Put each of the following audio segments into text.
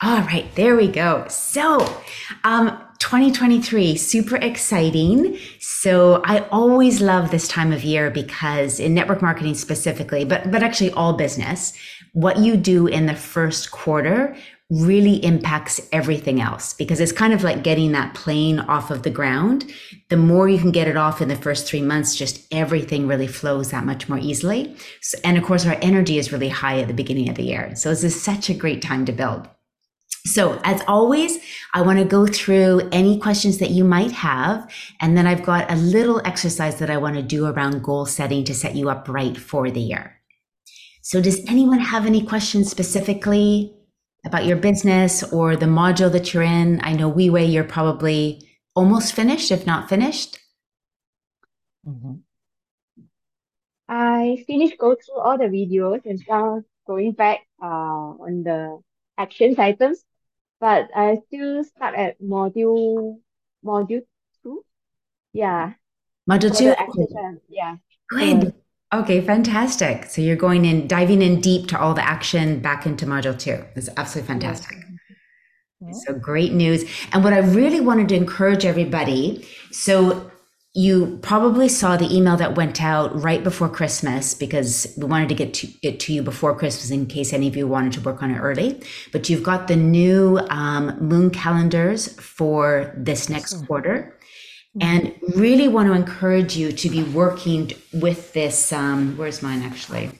All right, there we go. So, um, 2023, super exciting. So I always love this time of year because in network marketing specifically, but but actually all business, what you do in the first quarter really impacts everything else because it's kind of like getting that plane off of the ground. The more you can get it off in the first three months, just everything really flows that much more easily. So, and of course, our energy is really high at the beginning of the year. So this is such a great time to build. So, as always, I want to go through any questions that you might have. And then I've got a little exercise that I want to do around goal setting to set you up right for the year. So, does anyone have any questions specifically about your business or the module that you're in? I know WeWay, you're probably almost finished, if not finished. Mm-hmm. I finished go through all the videos and now going back uh, on the actions items, but I still stuck at module module two. Yeah. Module two. Yeah. Good. Okay, fantastic. So you're going in, diving in deep to all the action back into module two. It's absolutely fantastic. So great news. And what I really wanted to encourage everybody so you probably saw the email that went out right before Christmas because we wanted to get to it to you before Christmas in case any of you wanted to work on it early. But you've got the new um, moon calendars for this next quarter and really want to encourage you to be working with this. Um, where's mine actually?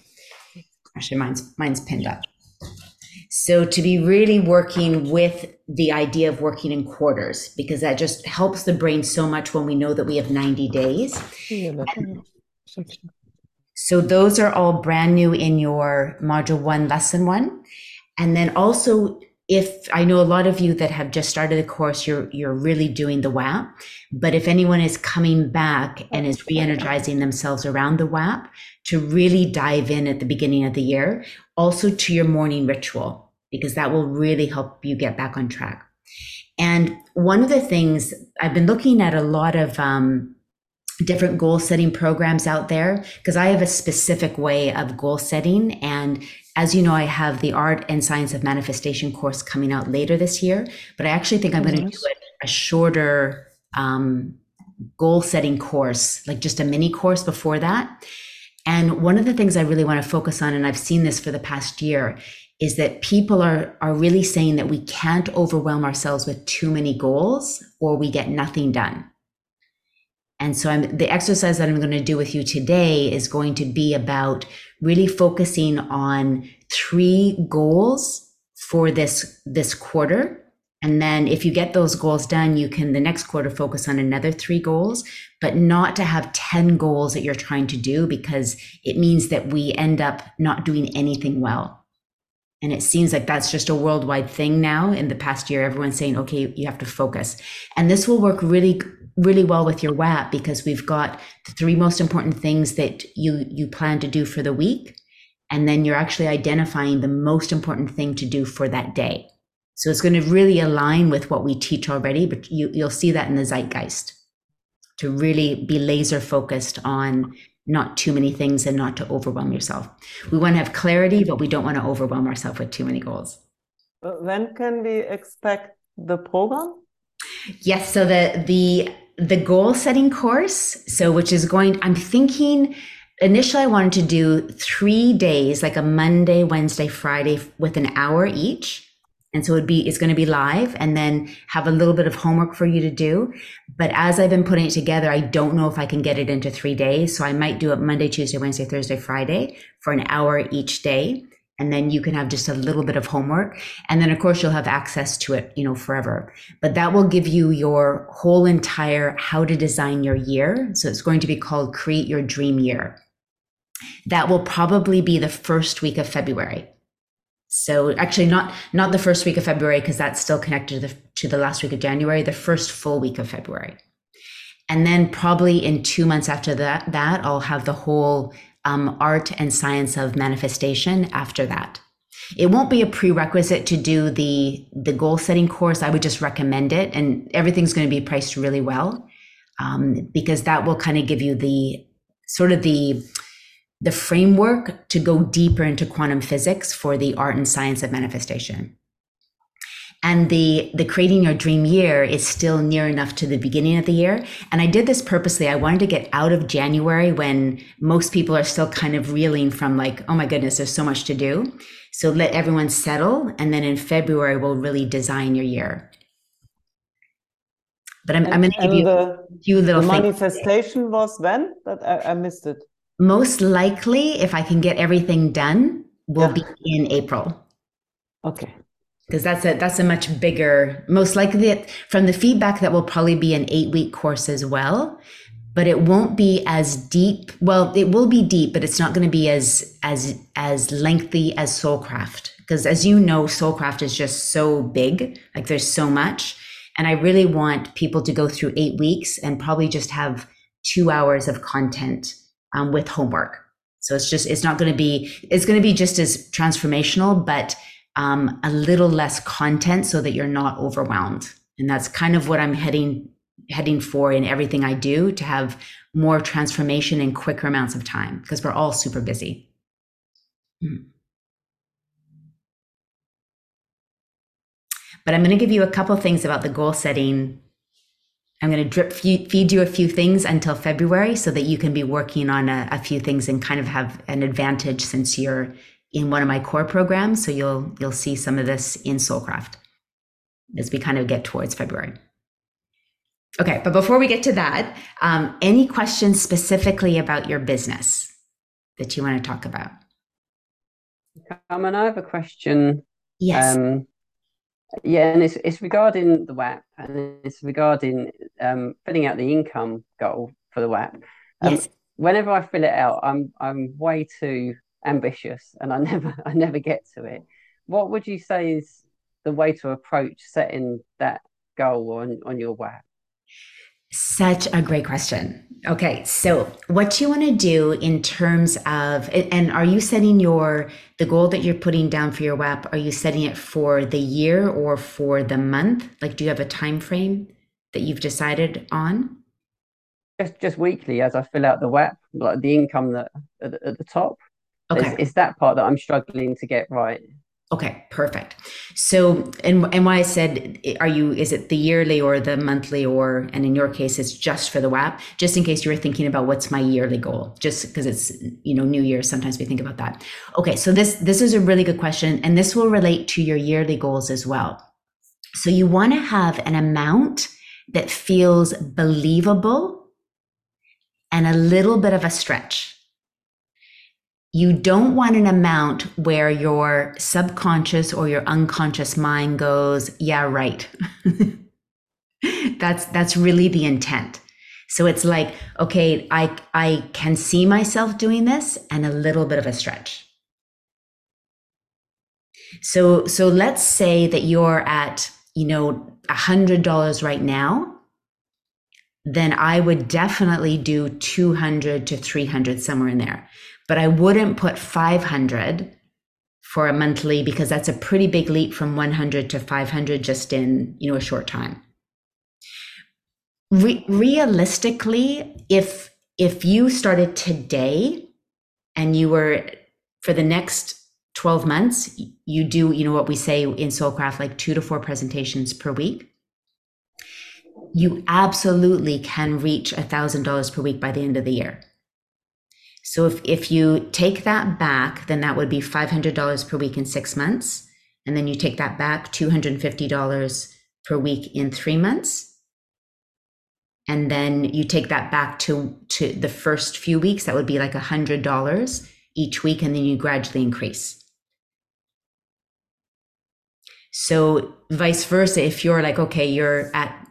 Actually, mine's mine's pinned up. So to be really working with the idea of working in quarters because that just helps the brain so much when we know that we have 90 days. so those are all brand new in your module one, lesson one. And then also if I know a lot of you that have just started the course, you're you're really doing the WAP. But if anyone is coming back and is re-energizing themselves around the WAP, to really dive in at the beginning of the year, also to your morning ritual, because that will really help you get back on track. And one of the things I've been looking at a lot of um, different goal setting programs out there because I have a specific way of goal setting and as you know, I have the art and science of manifestation course coming out later this year, but I actually think I'm going to do a, a shorter um, goal setting course, like just a mini course before that. And one of the things I really want to focus on, and I've seen this for the past year, is that people are are really saying that we can't overwhelm ourselves with too many goals or we get nothing done. And so I'm, the exercise that I'm going to do with you today is going to be about really focusing on three goals for this, this quarter. And then if you get those goals done, you can the next quarter focus on another three goals, but not to have 10 goals that you're trying to do because it means that we end up not doing anything well. And it seems like that's just a worldwide thing now. In the past year, everyone's saying, okay, you have to focus. And this will work really really well with your WAP because we've got the three most important things that you you plan to do for the week and then you're actually identifying the most important thing to do for that day. So it's going to really align with what we teach already but you you'll see that in the zeitgeist to really be laser focused on not too many things and not to overwhelm yourself. We want to have clarity but we don't want to overwhelm ourselves with too many goals. When can we expect the program? Yes so the the the goal setting course. So, which is going, I'm thinking initially I wanted to do three days, like a Monday, Wednesday, Friday with an hour each. And so it'd be, it's going to be live and then have a little bit of homework for you to do. But as I've been putting it together, I don't know if I can get it into three days. So I might do it Monday, Tuesday, Wednesday, Thursday, Friday for an hour each day and then you can have just a little bit of homework. And then of course you'll have access to it you know forever. But that will give you your whole entire how to design your year. So it's going to be called create your dream year. That will probably be the first week of february. So actually not not the first week of february because that's still connected to the, to the last week of january the first full week of february. And then probably in two months after that that i'll have the whole um, art and science of manifestation after that. It won't be a prerequisite to do the the goal setting course. I would just recommend it, and everything's going to be priced really well um, because that will kind of give you the sort of the the framework to go deeper into quantum physics for the art and science of manifestation. And the the creating your dream year is still near enough to the beginning of the year and i did this purposely i wanted to get out of january when most people are still kind of reeling from like oh my goodness there's so much to do so let everyone settle and then in february we'll really design your year but i'm, I'm going to give you the, a few little the things manifestation was when? That I, I missed it. most likely if i can get everything done will Yeah. be in april Okay. Because that's a that's a much bigger most likely from the feedback that will probably be an eight week course as well but it won't be as deep well it will be deep but it's not going to be as as as lengthy as soulcraft. Because as you know soulcraft is just so big like there's so much and i really want people to go through eight weeks and probably just have two hours of content um, with homework. So it's just it's not going to be it's going to be just as transformational but um, a little less content so that you're not overwhelmed. And that's kind of what I'm heading heading for in everything I do to have more transformation in quicker amounts of time because we're all super busy. Mm. But I'm going to give you a couple things about the goal setting. I'm going to drip feed feed you a few things until February so that you can be working on a, a few things and kind of have an advantage since you're in one of my core programs. So you'll you'll see some of this in Soulcraft as we kind of get towards February. Okay, but before we get to that, um, any questions specifically about your business that you want to talk about? Carmen, I have a question. Yes. Um, yeah, and it's it's regarding the WAP and it's regarding um, filling out the income goal for the WAP. Um, yes. Whenever I fill it out, I'm I'm way too ambitious and I never I never get to it. What would you say is the way to approach setting that goal on on your WAP? Such a great question. Okay, so what you want to do in terms of, and are you setting your the goal that you're putting down for your WAP? Are you setting it for the year or for the month? Like, do you have a time frame that you've decided on? Just just weekly as I fill out the WAP, like the income that at, the- at the top. Okay. It's, it's that part that I'm struggling to get right. Okay, perfect. So, and and why I said, are you? Is it the yearly or the monthly, or and in your case, it's just for the WAP? Just in case you were thinking about what's my yearly goal, just because it's you know New Year. Sometimes we think about that. Okay, so this this is a really good question, and this will relate to your yearly goals as well. So you want to have an amount that feels believable and a little bit of a stretch you don't want an amount where your subconscious or your unconscious mind goes yeah right. That's that's really the intent. So it's like okay i i can see myself doing this and a little bit of a stretch. So so let's say that you're at you know a hundred dollars right now then i would definitely do 200 to 300 somewhere in there but I wouldn't put 500 for a monthly because that's a pretty big leap from 100 to 500 just in, you know, a short time. Re- realistically, if if you started today and you were for the next 12 months, you do, you know, what we say in Soulcraft, like two to four presentations per week. You absolutely can reach a thousand dollars per week by the end of the year. So if, if you take that back, then that would be $500 per week in six months. And then you take that back $250 per week in three months. And then you take that back to, to the first few weeks, that would be like $100 each week. And then you gradually increase. So vice versa, if you're like, okay, you're at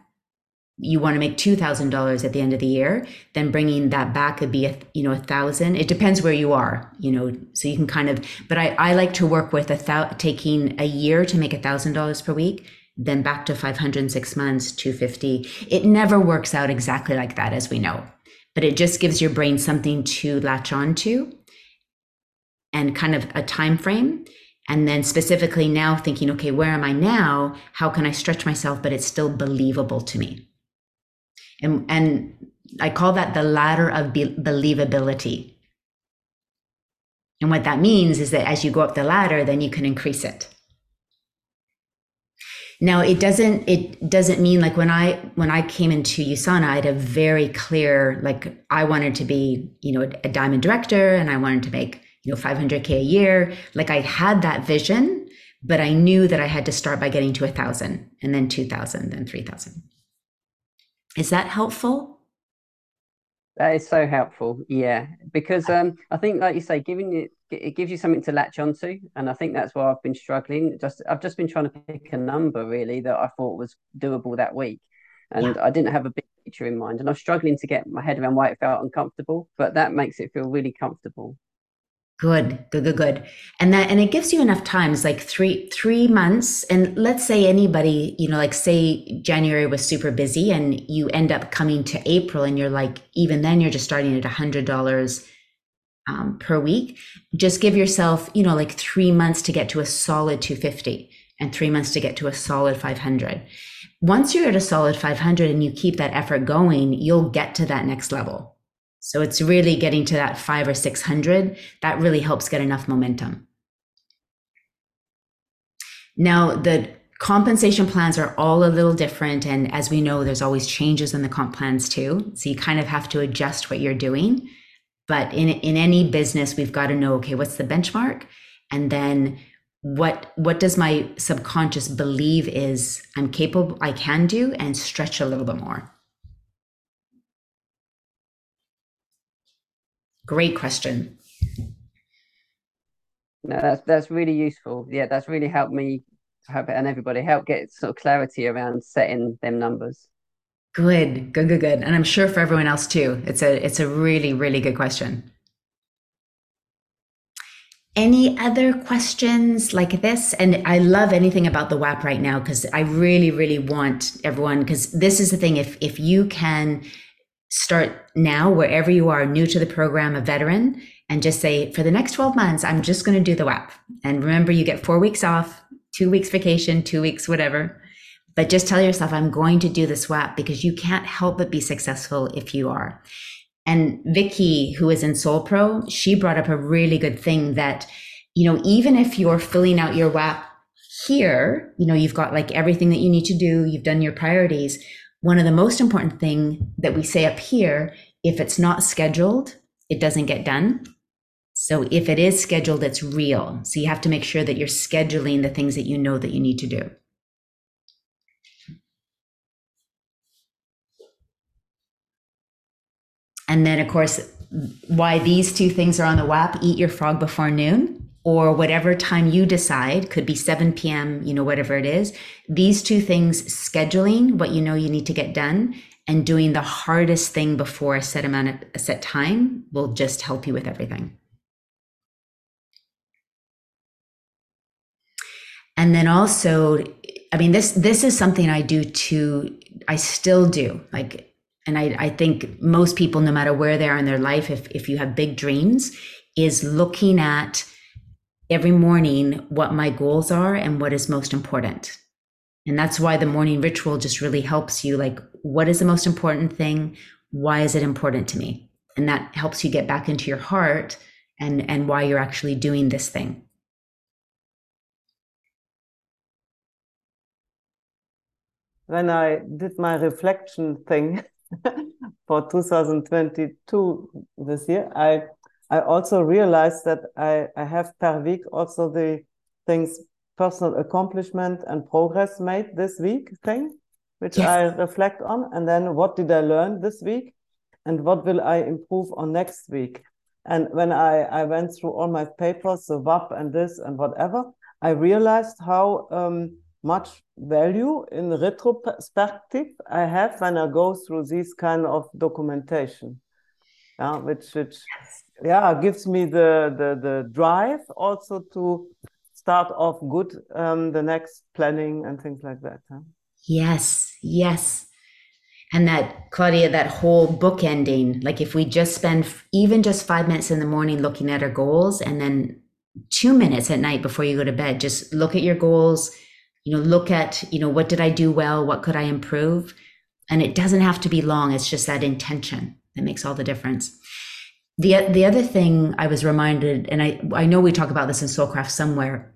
you want to make two thousand dollars at the end of the year, then bringing that back could be a you know a thousand. It depends where you are, you know. So you can kind of, but I I like to work with a thou taking a year to make a thousand dollars per week, then back to 506 months, two fifty. It never works out exactly like that, as we know, but it just gives your brain something to latch on to, and kind of a time frame. And then specifically now thinking, okay, where am I now? How can I stretch myself, but it's still believable to me? And and I call that the ladder of be- believability. And what that means is that as you go up the ladder, then you can increase it. Now it doesn't it doesn't mean like when I when I came into USANA, I had a very clear like I wanted to be, you know, a, diamond director and I wanted to make, you know, 500k a year. Like I had that vision, but I knew that I had to start by getting to a thousand and then 2000, then 3000. Is that helpful? That is so helpful. Yeah, because um, I think, like you say, giving it it gives you something to latch onto, and I think that's why I've been struggling. Just I've just been trying to pick a number really that I thought was doable that week, and yeah. I didn't have a big picture in mind, and I was struggling to get my head around why it felt uncomfortable. But that makes it feel really comfortable. Good, good, good, good. And that, and it gives you enough times, like three, three months. And let's say anybody, you know, like say January was super busy and you end up coming to April and you're like, even then you're just starting at a hundred dollars um, per week. Just give yourself, you know, like three months to get to a solid 250 and three months to get to a solid 500. Once you're at a solid 500 and you keep that effort going, you'll get to that next level so it's really getting to that five or 600. That really helps get enough momentum. Now, the compensation plans are all a little different. And as we know, there's always changes in the comp plans too. So you kind of have to adjust what you're doing. But in, in any business, we've got to know, okay, what's the benchmark? And then what what does my subconscious believe is I'm capable, I can do, and stretch a little bit more. Great question. No, that's that's really useful. Yeah, that's really helped me help and everybody help get sort of clarity around setting them numbers. Good, good, good, good. And I'm sure for everyone else too. It's a it's a really, really good question. Any other questions like this? And I love anything about the WAP right now because I really, really want everyone because this is the thing. If if you can start now wherever you are new to the program, a veteran, and just say, for the next 12 months, I'm just going to do the WAP. And remember, you get four weeks off, two weeks vacation, two weeks, whatever. But just tell yourself, I'm going to do this WAP because you can't help but be successful if you are. And Vicky, who is in Soul Pro, she brought up a really good thing that, you know, even if you're filling out your WAP here, you know, you've got like everything that you need to do, you've done your priorities one of the most important thing that we say up here, if it's not scheduled, it doesn't get done. So if it is scheduled, it's real. So you have to make sure that you're scheduling the things that you know that you need to do. And then, of course, why these two things are on the WAP eat your frog before noon or whatever time you decide could be 7 p.m you know whatever it is these two things scheduling what you know you need to get done and doing the hardest thing before a set amount of a set time will just help you with everything. And then also i mean this this is something i do too i still do like and I, I think most people no matter where they are in their life if, if you have big dreams is looking at every morning what my goals are and what is most important. And that's why the morning ritual just really helps you like, what is the most important thing? Why is it important to me? And that helps you get back into your heart and, and why you're actually doing this thing. When I did my reflection thing for 2022 this year, I I also realized that I, I have per week also the things personal accomplishment and progress made this week thing, which yes. I reflect on. And then what did I learn this week? And what will I improve on next week? And when I, I went through all my papers, the WAP and this and whatever, I realized how um, much value in retrospective I have when I go through this kind of documentation. Yeah, which which yes. yeah gives me the the the drive also to start off good um, the next planning and things like that huh? yes yes. And that claudia that whole book ending like if we just spend even just five minutes in the morning looking at our goals and then two minutes at night before you go to bed just look at your goals you know look at you know what did i do well? What could i improve? And it doesn't have to be long. It's just that intention that makes all the difference. The the other thing I was reminded, and I I know we talk about this in Soulcraft somewhere,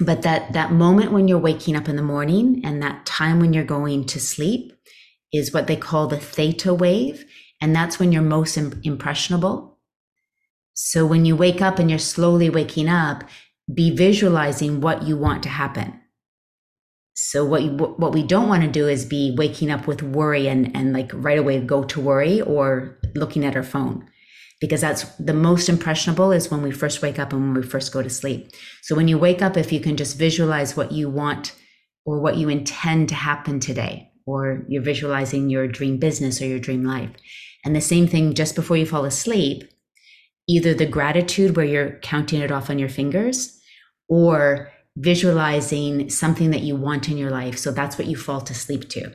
but that that moment when you're waking up in the morning and that time when you're going to sleep is what they call the theta wave and that's when you're most Im- impressionable. So when you wake up and you're slowly waking up be visualizing what you want to happen so what you, what we don't want to do is be waking up with worry and and like right away go to worry or looking at our phone because that's the most impressionable is when we first wake up and when we first go to sleep. So when you wake up, if you can just visualize what you want or what you intend to happen today, or you're visualizing your dream business or your dream life. And the same thing just before you fall asleep, either the gratitude where you're counting it off on your fingers or visualizing something that you want in your life. So that's what you fall to sleep to.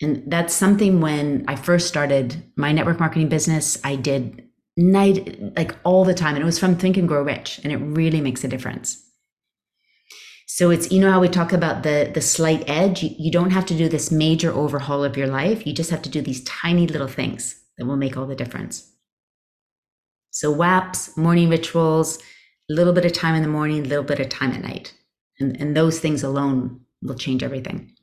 And that's something when I first started my network marketing business, I did night like all the time. And it was from Think and Grow Rich. And it really makes a difference. So it's you know how we talk about the the slight edge. You, you don't have to do this major overhaul of your life. You just have to do these tiny little things that will make all the difference. So WAPs, morning rituals, a little bit of time in the morning, a little bit of time at night. And, and those things alone will change everything.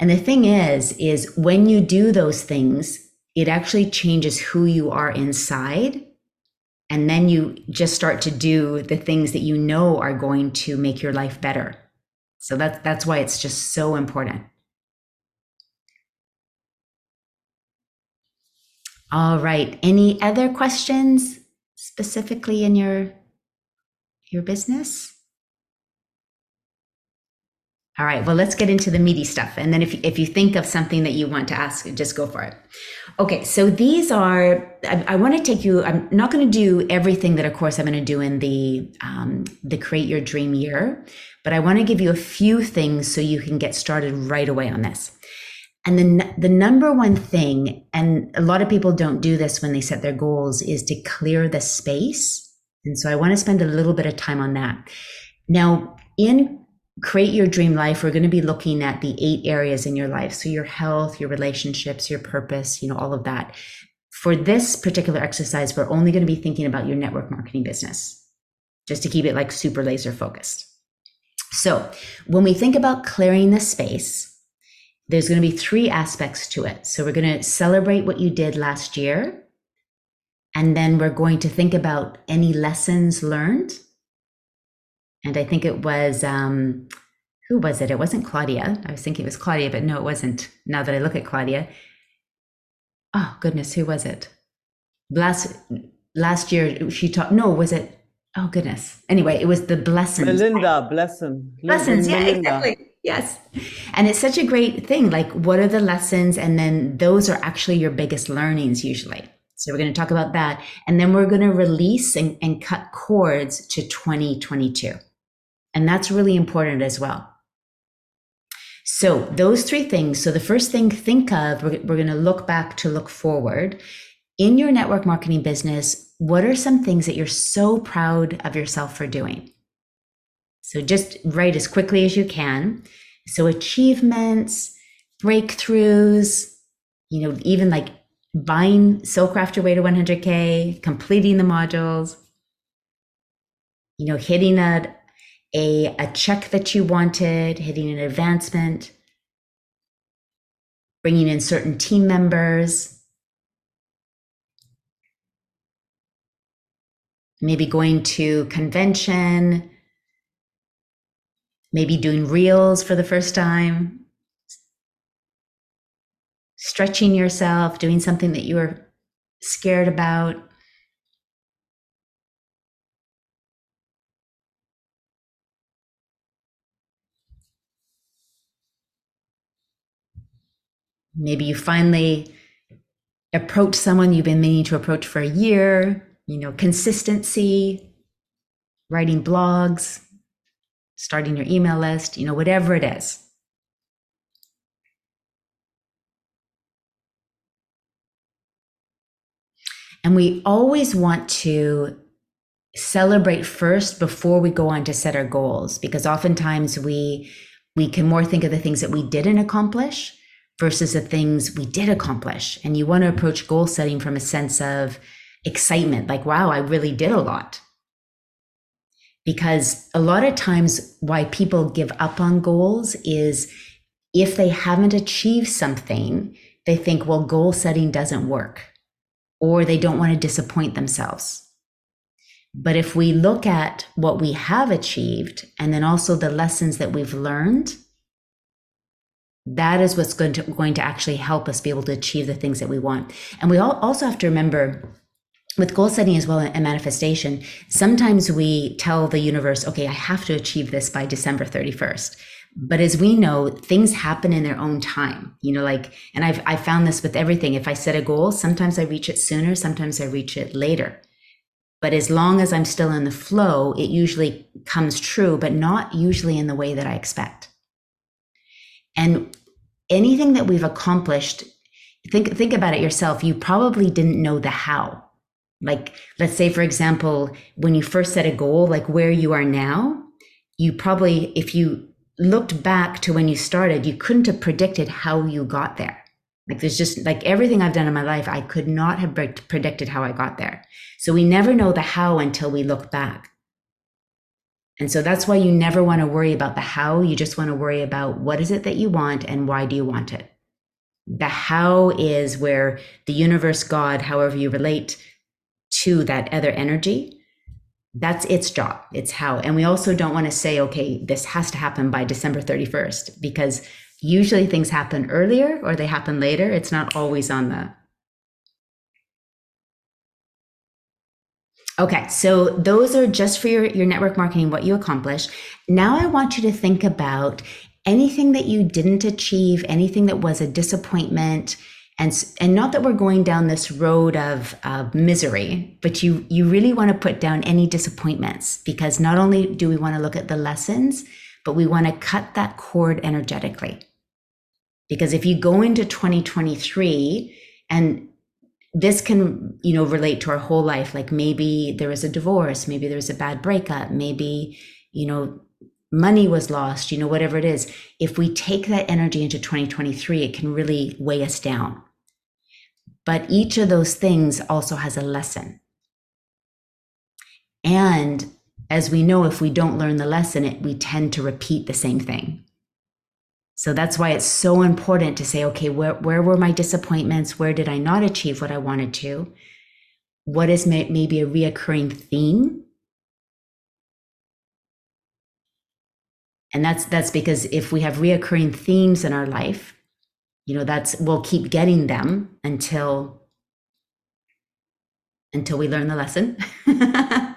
And the thing is, is when you do those things, it actually changes who you are inside. And then you just start to do the things that you know are going to make your life better. So that's that's why it's just so important. All right. Any other questions specifically in your your business? All right, well, let's get into the meaty stuff. And then if, if you think of something that you want to ask, just go for it. Okay, so these are, I, I want to take you, I'm not going to do everything that, of course, I'm going to do in the, um, the Create Your Dream Year, but I want to give you a few things so you can get started right away on this. And then the number one thing, and a lot of people don't do this when they set their goals, is to clear the space. And so I want to spend a little bit of time on that. Now, in create your dream life we're going to be looking at the eight areas in your life so your health your relationships your purpose you know all of that for this particular exercise we're only going to be thinking about your network marketing business just to keep it like super laser focused so when we think about clearing the space there's going to be three aspects to it so we're going to celebrate what you did last year and then we're going to think about any lessons learned and I think it was um, who was it? It wasn't Claudia. I was thinking it was Claudia, but no, it wasn't. Now that I look at Claudia, oh goodness, who was it? Last last year she taught. No, was it? Oh goodness. Anyway, it was the blessings. Melinda, blessing. Lessons, yeah, exactly. Yes. And it's such a great thing. Like, what are the lessons? And then those are actually your biggest learnings usually. So we're going to talk about that. And then we're going to release and, and cut cords to 2022. And that's really important as well. So, those three things. So, the first thing, think of, we're, we're going to look back to look forward. In your network marketing business, what are some things that you're so proud of yourself for doing? So, just write as quickly as you can. So, achievements, breakthroughs, you know, even like buying Soulcraft Your Way to 100K, completing the modules, you know, hitting a, a, a check that you wanted, hitting an advancement, bringing in certain team members, maybe going to convention, maybe doing reels for the first time, stretching yourself, doing something that you were scared about. Maybe you finally approach someone you've been meaning to approach for a year, you know, consistency, writing blogs, starting your email list, you know, whatever it is. And we always want to celebrate first before we go on to set our goals because oftentimes we we can more think of the things that we didn't accomplish versus the things we did accomplish. And you want to approach goal setting from a sense of excitement, like, wow, I really did a lot. Because a lot of times why people give up on goals is if they haven't achieved something, they think, well, goal setting doesn't work, or they don't want to disappoint themselves. But if we look at what we have achieved and then also the lessons that we've learned, that is what's going to, going to actually help us be able to achieve the things that we want. And we all also have to remember with goal setting as well and manifestation, sometimes we tell the universe, okay, I have to achieve this by December 31st. But as we know, things happen in their own time, you know, like, and I've, I found this with everything. If I set a goal, sometimes I reach it sooner, sometimes I reach it later. But as long as I'm still in the flow, it usually comes true, but not usually in the way that I expect. And anything that we've accomplished, think, think about it yourself. You probably didn't know the how like, let's say, for example, when you first set a goal, like where you are now, you probably, if you looked back to when you started, you couldn't have predicted how you got there. Like, there's just like everything I've done in my life, I could not have predicted how I got there. So we never know the how until we look back. And so that's why you never want to worry about the how. You just want to worry about what is it that you want and why do you want it? The how is where the universe, God, however you relate to that other energy, that's its job. It's how. And we also don't want to say, okay, this has to happen by December 31st, because usually things happen earlier or they happen later. It's not always on the. Okay, so those are just for your, your network marketing, what you accomplished. Now I want you to think about anything that you didn't achieve, anything that was a disappointment, and and not that we're going down this road of uh, misery but you you really want to put down any disappointments because not only do we want to look at the lessons but we want to cut that cord energetically because if you go into 2023 and this can you know relate to our whole life like maybe there was a divorce maybe there was a bad breakup maybe you know money was lost, you know, whatever it is, if we take that energy into 2023, it can really weigh us down. But each of those things also has a lesson. And as we know, if we don't learn the lesson, it, we tend to repeat the same thing. So that's why it's so important to say, okay, where, where were my disappointments? Where did I not achieve what I wanted to? What is may, maybe a reoccurring theme and that's that's because if we have reoccurring themes in our life you know that's we'll keep getting them until until we learn the lesson.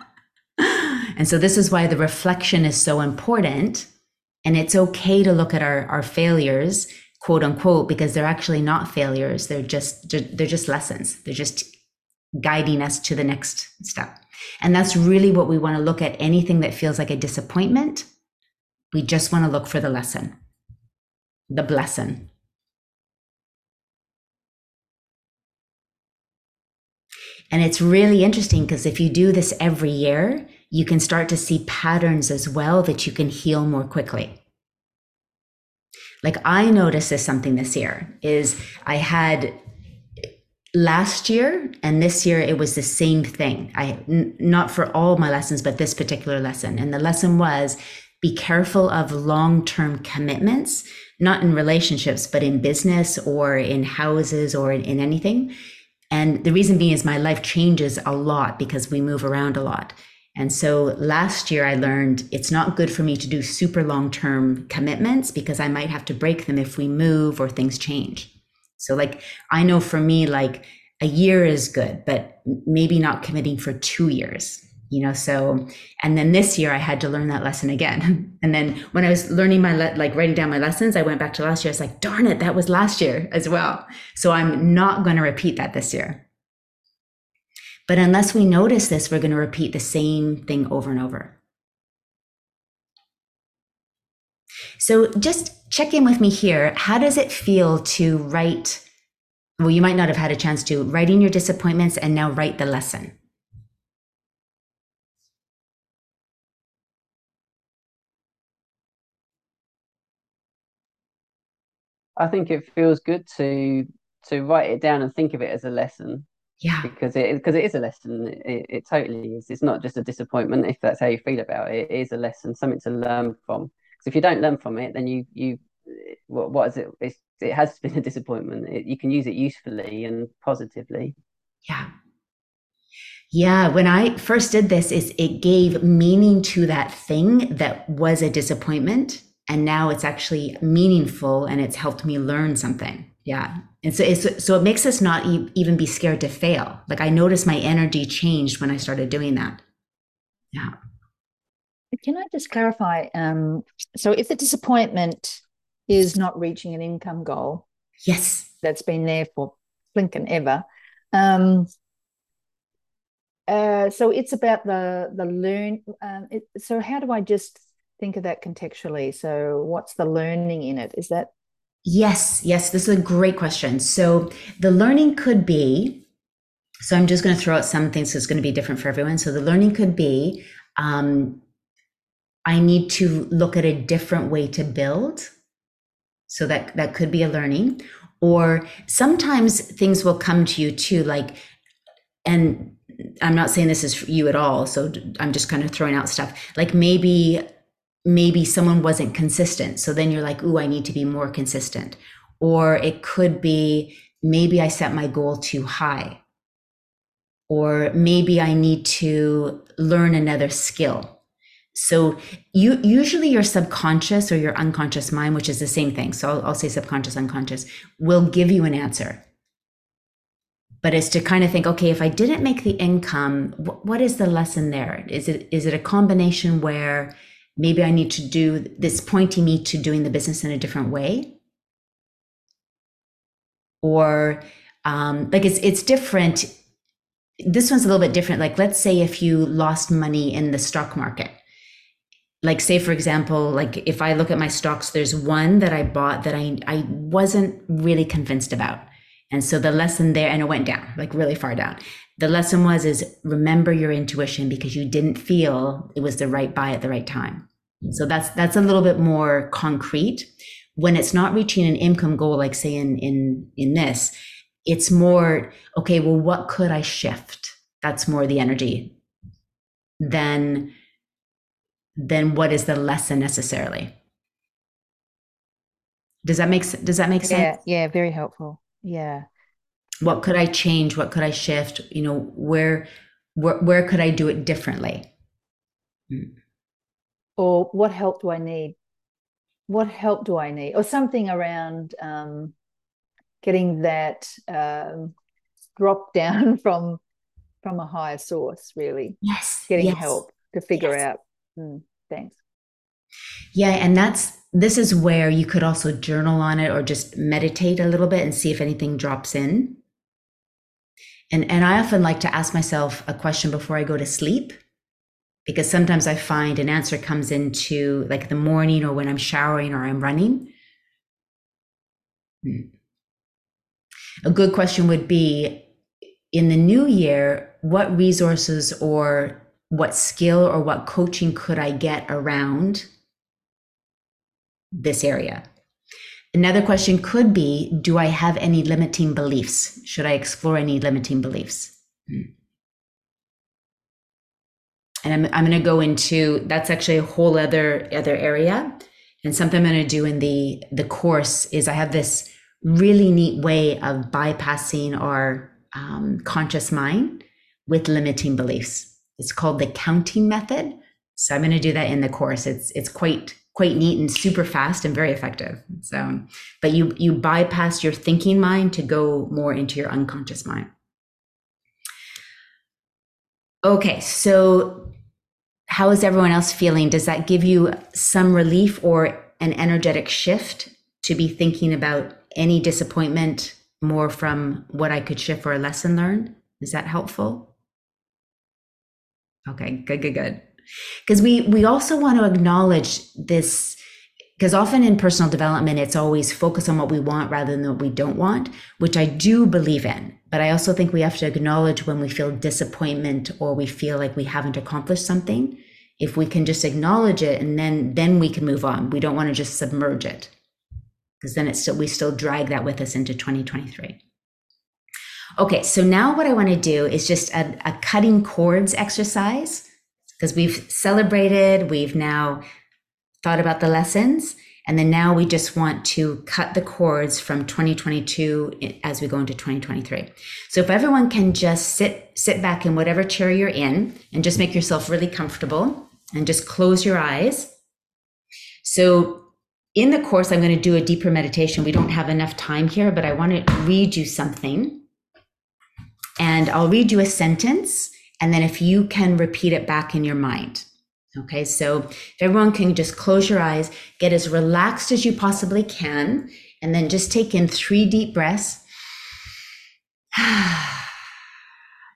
And so this is why the reflection is so important. And it's okay to look at our our failures quote unquote because they're actually not failures. They're just they're just lessons. They're just guiding us to the next step. And that's really what we want to look at anything that feels like a disappointment. We just want to look for the lesson, the blessing. And it's really interesting because if you do this every year, you can start to see patterns as well that you can heal more quickly. Like I noticed this something this year is I had last year and this year it was the same thing. I n- not for all my lessons, but this particular lesson. And the lesson was be careful of long term commitments, not in relationships, but in business or in houses or in, in anything. And the reason being is my life changes a lot because we move around a lot. And so last year I learned it's not good for me to do super long term commitments because I might have to break them if we move or things change. So, like, I know for me, like, a year is good, but maybe not committing for two years you know so and then this year i had to learn that lesson again. And then when i was learning my le- like writing down my lessons i went back to last year. I was like darn it that was last year as well. So i'm not going to repeat that this year. But unless we notice this we're going to repeat the same thing over and over. So just check in with me here. How does it feel to write well you might not have had a chance to writing your disappointments and now write the lesson I think it feels good to to write it down and think of it as a lesson. Yeah. Because it because it is a lesson. It, it totally is. It's not just a disappointment if that's how you feel about it. It is a lesson, something to learn from. Because if you don't learn from it, then you you what what is it? It's, it has been a disappointment. It, you can use it usefully and positively. Yeah. Yeah, when I first did this is it gave meaning to that thing that was a disappointment and now it's actually meaningful and it's helped me learn something. Yeah. And so it's, so it makes us not e- even be scared to fail. Like I noticed my energy changed when I started doing that. Yeah. Can I just clarify? Um, so if the disappointment is not reaching an income goal, Yes. that's been there for blinking ever. Um, uh, so it's about the the learn. Um, it, so how do I just think of that contextually? So what's the learning in it? Is that Yes, yes, this is a great question. So the learning could be, so I'm just going to throw out some things that's going to be different for everyone. So the learning could be, um, I need to look at a different way to build. So that that could be a learning, or sometimes things will come to you too, like, and I'm not saying this is for you at all. So I'm just kind of throwing out stuff. Like maybe maybe someone wasn't consistent. So then you're like, ooh, I need to be more consistent. Or it could be maybe I set my goal too high. Or maybe I need to learn another skill. So you usually your subconscious or your unconscious mind, which is the same thing. So I'll, I'll say subconscious, unconscious, will give you an answer. But it's to kind of think, okay, if I didn't make the income, wh- what is the lesson there? Is it is it a combination where maybe I need to do this pointing me to doing the business in a different way. Or um, like it's it's different. This one's a little bit different. Like let's say if you lost money in the stock market. Like say for example, like if I look at my stocks, there's one that I bought that I I wasn't really convinced about. And so the lesson there, and it went down, like really far down. The lesson was is remember your intuition because you didn't feel it was the right buy at the right time. So that's that's a little bit more concrete. When it's not reaching an income goal, like say in in in this, it's more okay. Well, what could I shift? That's more the energy than than what is the lesson necessarily. Does that make does that make sense? yeah yeah very helpful yeah What could I change? What could I shift? You know, where where where could I do it differently? Hmm. Or what help do I need? What help do I need? Or something around um, getting that um, drop down from from a higher source, really. Yes. Getting yes. help to figure Yes. out. Hmm, thanks. Yeah, and that's this is where you could also journal on it or just meditate a little bit and see if anything drops in. And and I often like to ask myself a question before I go to sleep because sometimes I find an answer comes into like the morning or when I'm showering or I'm running. Hmm. A good question would be in the new year, what resources or what skill or what coaching could I get around this area? Another question could be Do I have any limiting beliefs? Should I explore any limiting beliefs? Hmm. And I'm, I'm going to go into that's actually a whole other other area. And something I'm going to do in the the course is I have this really neat way of bypassing our um, conscious mind with limiting beliefs. It's called the counting method. So I'm going to do that in the course. It's it's quite quite neat and super fast and very effective. So, but you you bypass your thinking mind to go more into your unconscious mind. Okay, so how is everyone else feeling? Does that give you some relief or an energetic shift to be thinking about any disappointment more from what I could shift for a lesson learned? Is that helpful? Okay, good, good, good. Because we we also want to acknowledge this because often in personal development it's always focus on what we want rather than what we don't want, which I do believe in. But I also think we have to acknowledge when we feel disappointment or we feel like we haven't accomplished something. If we can just acknowledge it and then then we can move on. We don't want to just submerge it because then it's still we still drag that with us into 2023. Okay, so now what I want to do is just a, a cutting cords exercise because we've celebrated, we've now thought about the lessons, and then now we just want to cut the cords from 2022 as we go into 2023. So if everyone can just sit sit back in whatever chair you're in and just make yourself really comfortable and just close your eyes. So in the course, I'm going to do a deeper meditation. We don't have enough time here, but I want to read you something. And I'll read you a sentence. And then if you can repeat it back in your mind. Okay, so if everyone can just close your eyes, get as relaxed as you possibly can, and then just take in three deep breaths.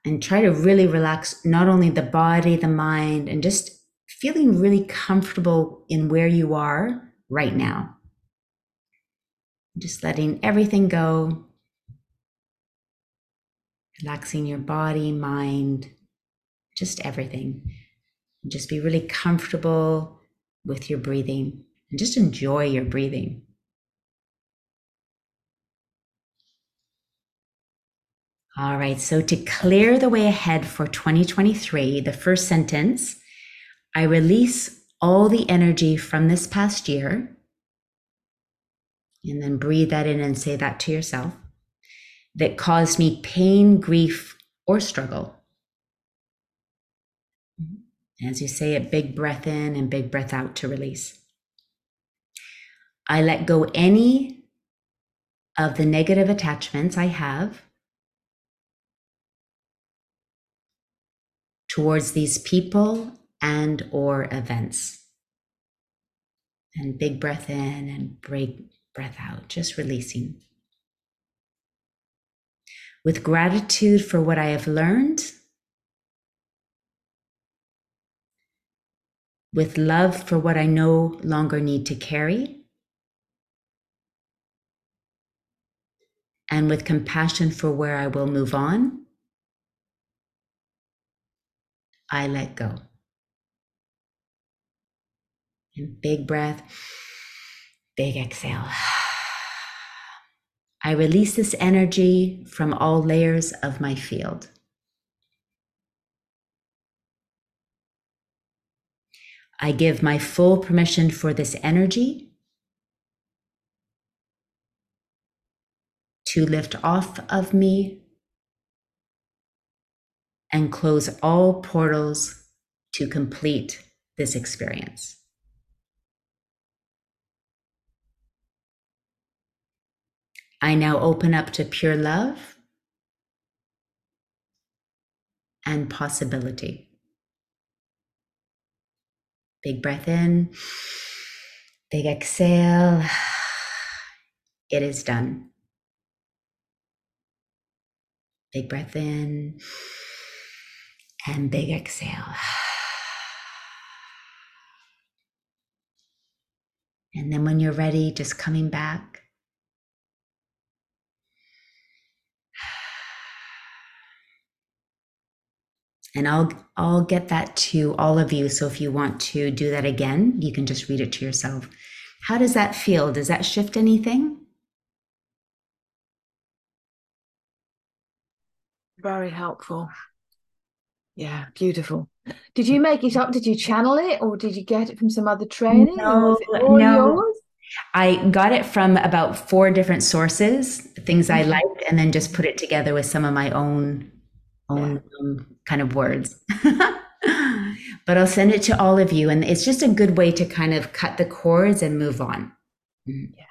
and try to really relax not only the body, the mind, and just feeling really comfortable in where you are right now. Just letting everything go, relaxing your body, mind, just everything. And just be really comfortable with your breathing and just enjoy your breathing. All right, so to clear the way ahead for 2023, the first sentence I release all the energy from this past year. And then breathe that in and say that to yourself that caused me pain, grief, or struggle. As you say it, big breath in and big breath out to release. I let go any of the negative attachments I have towards these people and or events. And big breath in and big breath out, just releasing. With gratitude for what I have learned, with love for what I no longer need to carry, and with compassion for where I will move on, I let go. And big breath, big exhale. I release this energy from all layers of my field. I give my full permission for this energy to lift off of me and close all portals to complete this experience. I now open up to pure love and possibility. Big breath in, big exhale. It is done. Big breath in and big exhale. And then when you're ready, just coming back and I'll I'll get that to all of you. So if you want to do that again, you can just read it to yourself. How does that feel? Does that shift anything? Very helpful. Yeah, beautiful. Did you make it up? Did you channel it or did you get it from some other training? No, no. Yours? I got it from about four different sources, things I liked, and then just put it together with some of my own own yeah. um, kind of words. but I'll send it to all of you. And it's just a good way to kind of cut the cords and move on. Mm-hmm. Yeah.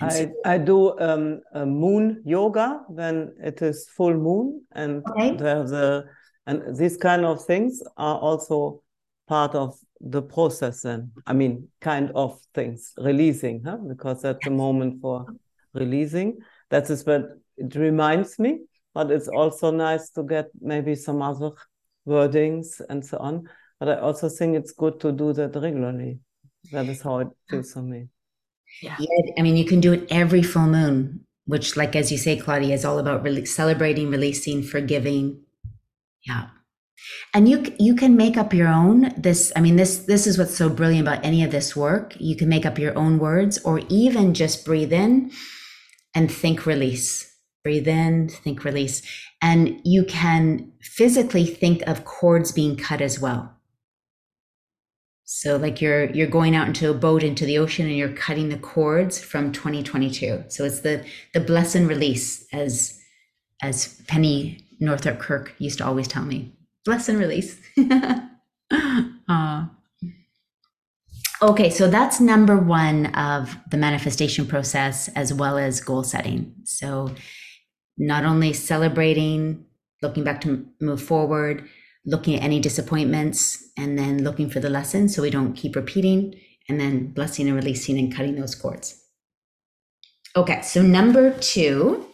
I, I do um, moon yoga when it is full moon and okay. the, the and these kind of things are also part of the process then i mean kind of things releasing huh? because that's the moment for releasing that is what it reminds me but it's also nice to get maybe some other wordings and so on. But I also think it's good to do that regularly. That is how it feels for me. Yeah. yeah. I mean, you can do it every full moon, which, like as you say, Claudia, is all about really celebrating, releasing, forgiving. Yeah. And you you can make up your own this I mean this this is what's so brilliant about any of this work. You can make up your own words or even just breathe in and think release breathe in, think release. And you can physically think of cords being cut as well. So like you're you're going out into a boat into the ocean and you're cutting the cords from 2022. So it's the the bless and release as as Penny Northup Kirk used to always tell me. Bless and release. okay, so that's number one of the manifestation process as well as goal setting. So not only celebrating, looking back to move forward, looking at any disappointments, and then looking for the lesson so we don't keep repeating, and then blessing and releasing and cutting those cords. Okay, so number two.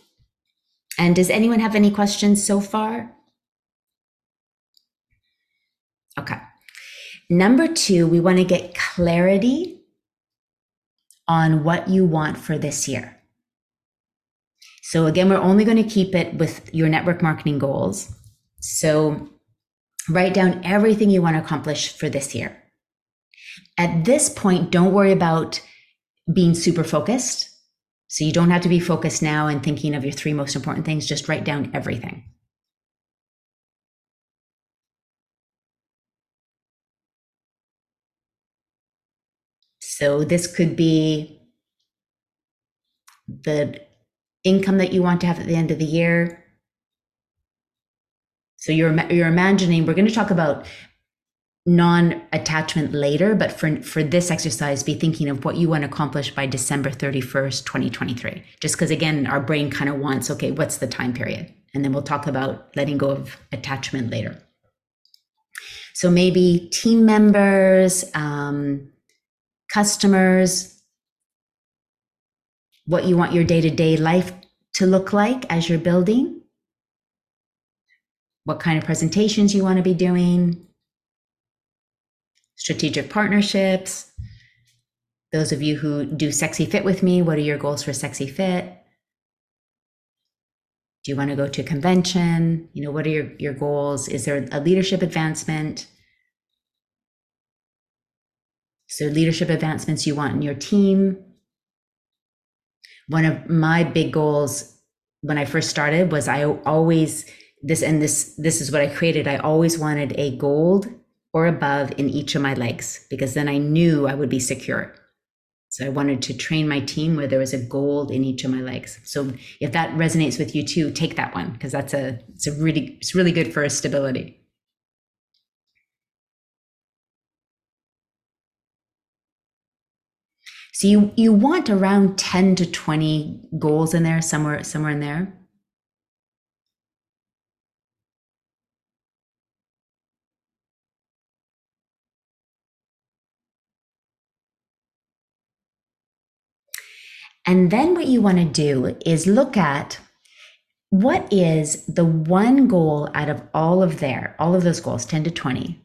And does anyone have any questions so far? Okay. Number two, we want to get clarity on what you want for this year. So again, we're only going to keep it with your network marketing goals. So write down everything you want to accomplish for this year. At this point, don't worry about being super focused. So you don't have to be focused now and thinking of your three most important things. Just write down everything. So this could be the income that you want to have at the end of the year. So you're you're imagining. We're going to talk about non-attachment later, but for for this exercise, be thinking of what you want to accomplish by December thirty first, twenty twenty three. Just because again, our brain kind of wants okay, what's the time period, and then we'll talk about letting go of attachment later. So maybe team members, um, customers, what you want your day to day life to look like as you're building, what kind of presentations you want to be doing, strategic partnerships. Those of you who do Sexy Fit with me, what are your goals for Sexy Fit? Do you want to go to a convention? You know, what are your, your goals? Is there a leadership advancement? So, leadership advancements you want in your team, one of my big goals when I first started was I always this and this this is what I created. I always wanted a gold or above in each of my legs because then I knew I would be secure. So I wanted to train my team where there was a gold in each of my legs. So if that resonates with you too, take that one because that's a it's a really it's really good for stability. So you you want around 10 to 20 goals in there, somewhere somewhere in there. And then what you want to do is look at what is the one goal out of all of there, all of those goals, 10 to 20,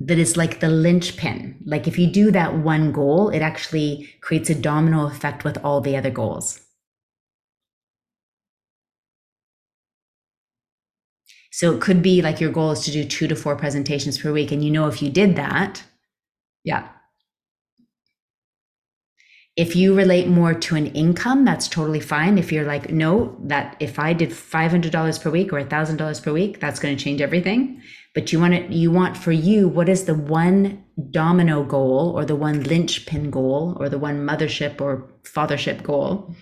that is like the linchpin. Like if you do that one goal, it actually creates a domino effect with all the other goals. So it could be like your goal is to do two to four presentations per week. And you know, if you did that, yeah. If you relate more to an income, that's totally fine. If you're like, no, that if I did $500 per week or $1,000 per week, that's going to change everything but you want it you want for you what is the one domino goal or the one linchpin goal or the one mothership or fathership goal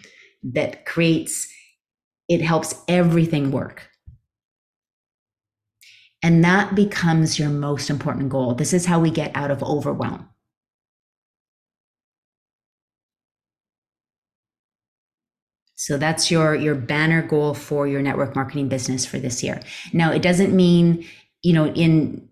that creates it helps everything work? And that becomes your most important goal. This is how we get out of overwhelm. So that's your your banner goal for your network marketing business for this year. Now, it doesn't mean you know, in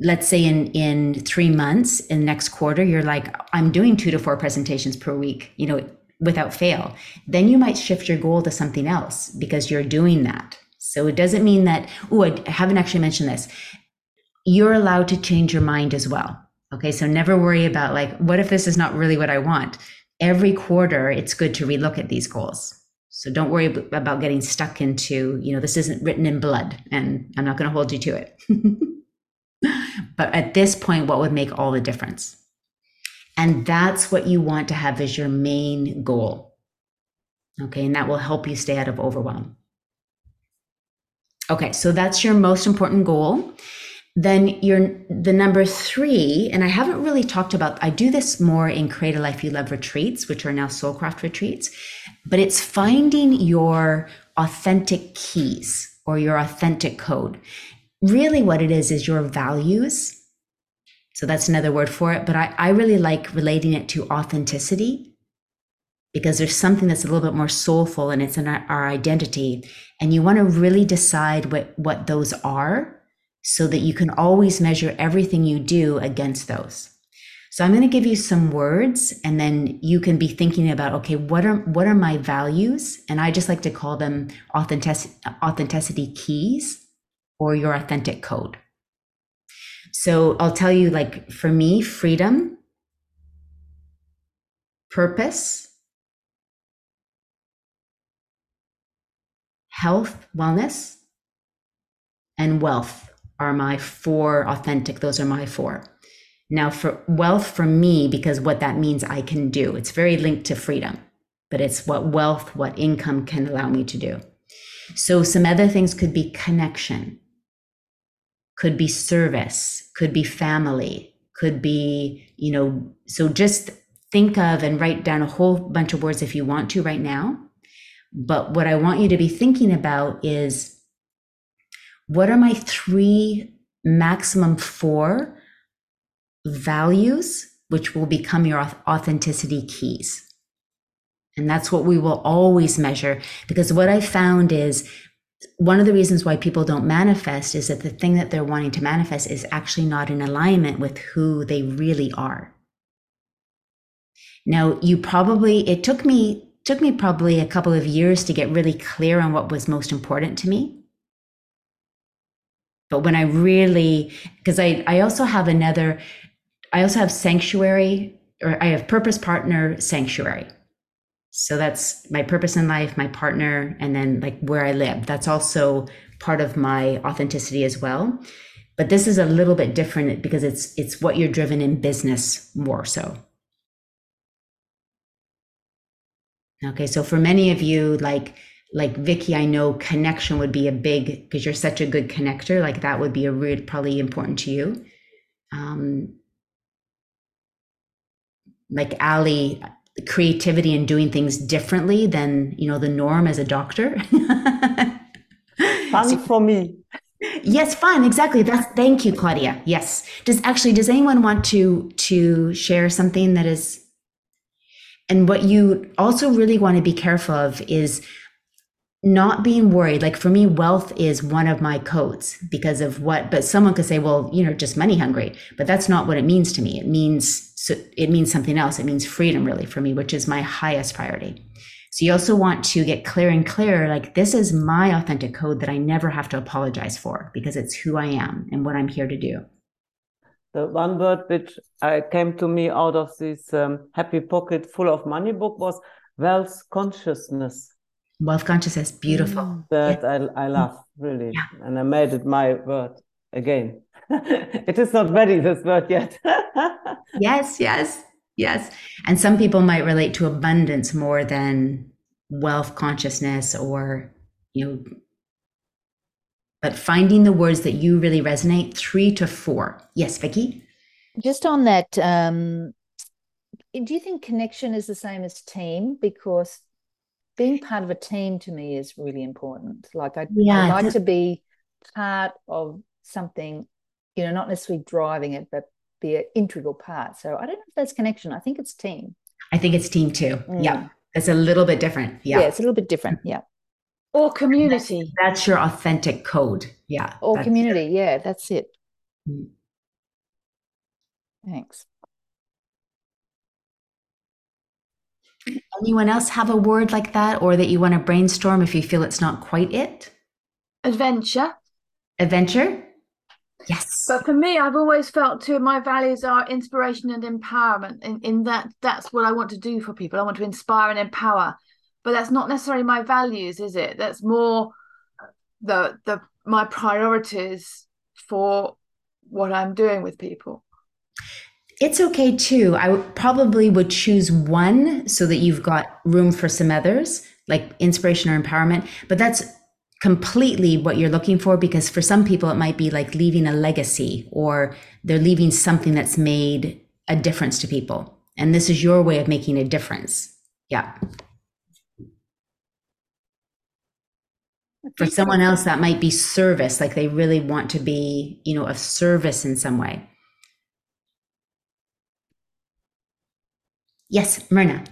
let's say in in three months in next quarter, you're like, I'm doing two to four presentations per week, you know, without fail. Then you might shift your goal to something else because you're doing that. So it doesn't mean that, oh, I haven't actually mentioned this. You're allowed to change your mind as well. Okay. So never worry about like, what if this is not really what I want? Every quarter, it's good to relook at these goals. So don't worry about getting stuck into, you know, this isn't written in blood and I'm not going to hold you to it. but at this point, what would make all the difference? And that's what you want to have as your main goal. Okay, and that will help you stay out of overwhelm. Okay, so that's your most important goal. Then your the number three, and I haven't really talked about. I do this more in Create a Life You Love retreats, which are now Soulcraft retreats, but it's finding your authentic keys or your authentic code. Really, what it is is your values. So that's another word for it. But I, I really like relating it to authenticity because there's something that's a little bit more soulful and it's in our, our identity. And you want to really decide what, what those are so that you can always measure everything you do against those. So I'm going to give you some words and then you can be thinking about okay what are what are my values and I just like to call them authentic, authenticity keys or your authentic code. So I'll tell you like for me freedom purpose health wellness and wealth are my four authentic those are my four now, for wealth for me, because what that means I can do, it's very linked to freedom, but it's what wealth, what income can allow me to do. So, some other things could be connection, could be service, could be family, could be, you know, so just think of and write down a whole bunch of words if you want to right now. But what I want you to be thinking about is what are my three, maximum four values, which will become your authenticity keys. And that's what we will always measure. Because what I found is one of the reasons why people don't manifest is that the thing that they're wanting to manifest is actually not in alignment with who they really are. Now, you probably, it took me, took me probably a couple of years to get really clear on what was most important to me. But when I really, because I, I also have another, I also have sanctuary, or I have purpose, partner, sanctuary. So that's my purpose in life, my partner, and then like where I live. That's also part of my authenticity as well. But this is a little bit different because it's it's what you're driven in business more so. Okay, so for many of you, like like Vicky, I know connection would be a big because you're such a good connector. Like that would be a really probably important to you. Um, like Ali, creativity and doing things differently than you know the norm as a doctor. fun so, for me. Yes, fun. Exactly. That's thank you, Claudia. Yes. Does actually does anyone want to to share something that is and what you also really want to be careful of is not being worried. Like for me wealth is one of my codes because of what but someone could say well you know just money hungry but that's not what it means to me. It means so it means something else. It means freedom really for me which is my highest priority. So you also want to get clear and clear like this is my authentic code that i never have to apologize for because it's who i am and what i'm here to do. The one word which came to me out of this um, happy pocket full of money book was wealth consciousness wealth consciousness beautiful. Mm. that yeah. I, I love really. Yeah. and i made it my word again. It is not ready this word yet. Yes yes yes. And some people might relate to abundance more than wealth consciousness or you know but finding the words that you really resonate three to four. Yes vicky? Just on that um do you think connection is the same as team? Because being part of a team to me is really important. Like I, yeah, I like to be part of something, you know, not necessarily driving it, but be an integral part. So I don't know if that's connection. I think it's team. I think it's team too. Mm. Yeah. It's a little bit different. Yeah. Yeah, it's a little bit different. Yeah. Or community. That's, that's your authentic code. Yeah. Or community. It. Yeah, that's it. Mm. Thanks. Anyone else have a word like that or that you want to brainstorm if you feel it's not quite it? Adventure. Adventure? Yes. But for me, I've always felt two of my values are inspiration and empowerment. In, in that, that's what I want to do for people. I want to inspire and empower. But that's not necessarily my values, is it? That's more the the my priorities for what I'm doing with people. It's okay too. I probably would choose one so that you've got room for some others, like inspiration or empowerment. But that's completely what you're looking for because for some people it might be like leaving a legacy or they're leaving something that's made a difference to people. And this is your way of making a difference. Yeah. For someone else, that might be service, like they really want to be, you know, of service in some way. Yes, Myrna.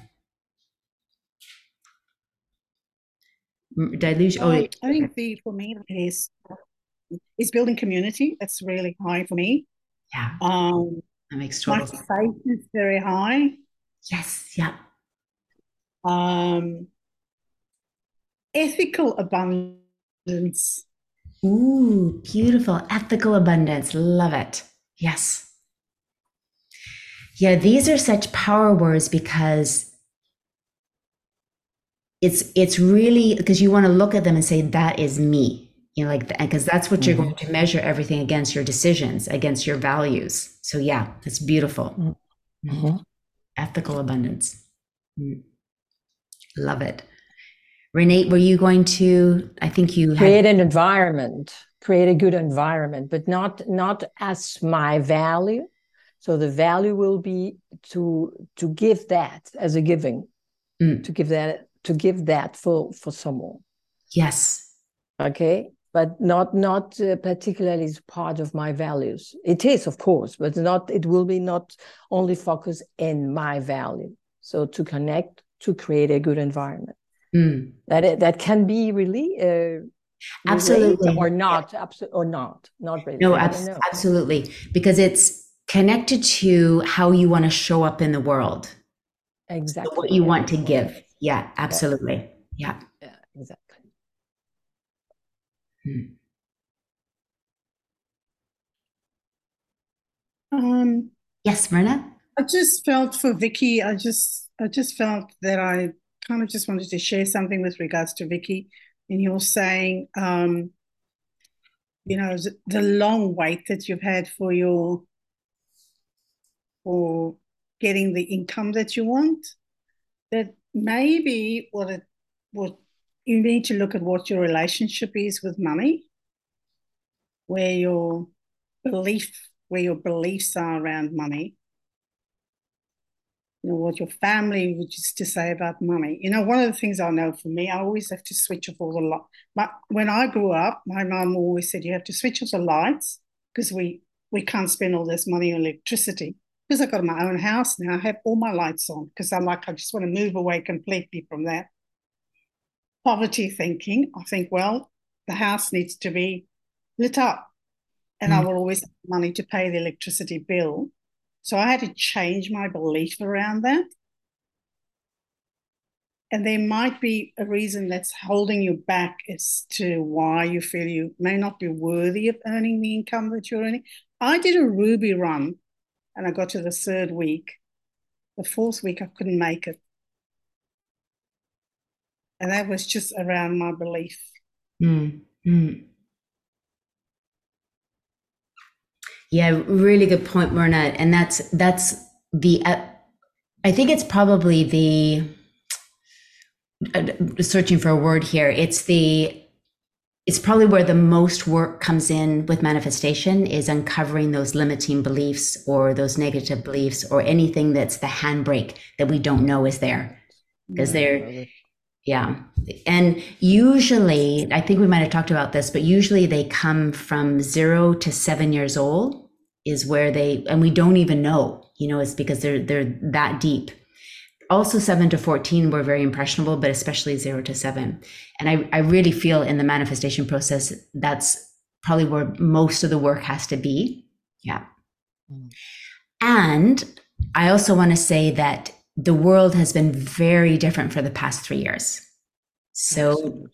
Deluge. Oh, I think the for me is is building community. That's really high for me. yeah, Um, that makes my total sense. faith is very high. Yes, yeah. Um, ethical abundance. Ooh, beautiful. Ethical abundance. Love it. Yes. Yeah, these are such power words because it's it's really because you want to look at them and say that is me. You know, like because that's what you're going to measure everything against your decisions, against your values. So yeah, that's beautiful. Mhm. Ethical abundance. Mm. Love it. Renee, were you going to? I think you had. create an environment create a good environment but not not as my value so the value will be to to give that as a giving Mm. to give that to give that for for someone Yes. okay but not not uh, particularly as part of my values it is of course but not it will be not only focus in my value so to connect to create a good environment Mm. that it, that can be really uh, Absolutely. or not abso- or not not really No, I don't abs- know. absolutely. Because it's connected to how you want to show up in the world, exactly what you want to give. Yeah, absolutely. Yeah. yeah exactly Um, Yes, Myrna? I just felt for Vicky, I just I just felt that I kind of just wanted to share something with regards to Vicky. And you were saying, um, you know, the, the long wait that you've had for your for getting the income that you want. That maybe what it what you need to look at what your relationship is with money, where your belief, where your beliefs are around money you know, what your family would used to say about money. You know, one of the things I know for me, I always have to switch off all the lights. But when I grew up, my mum always said you have to switch off the lights because we we can't spend all this money on electricity. Because I've got my own house now, I have all my lights on because I'm like, I just want to move away completely from that poverty thinking. I think, well, the house needs to be lit up. And I Mm. will always have money to pay the electricity bill. So I had to change my belief around that. And there might be a reason that's holding you back as to why you feel you may not be worthy of earning the income that you're earning. I did a Ruby run and I got to the third week. The fourth week, I couldn't make it. And that was just around my belief. Mm. Mm. Yeah, really good point, Myrna. And that's that's the uh, I think it's probably the uh, searching for a word here. It's the it's probably where the most work comes in with manifestation is uncovering those limiting beliefs or those negative beliefs or anything that's the handbrake that we don't know is there because they're yeah. And usually, I think we might have talked about this, but usually they come from zero to seven years old is where they, and we don't even know, you know, it's because they're, they're that deep. Also seven to 14 were very impressionable, but especially zero to seven. And I, I really feel in the manifestation process, that's probably where most of the work has to be. Yeah. Mm. And I also want to say that the world has been very different for the past three years. So Absolutely.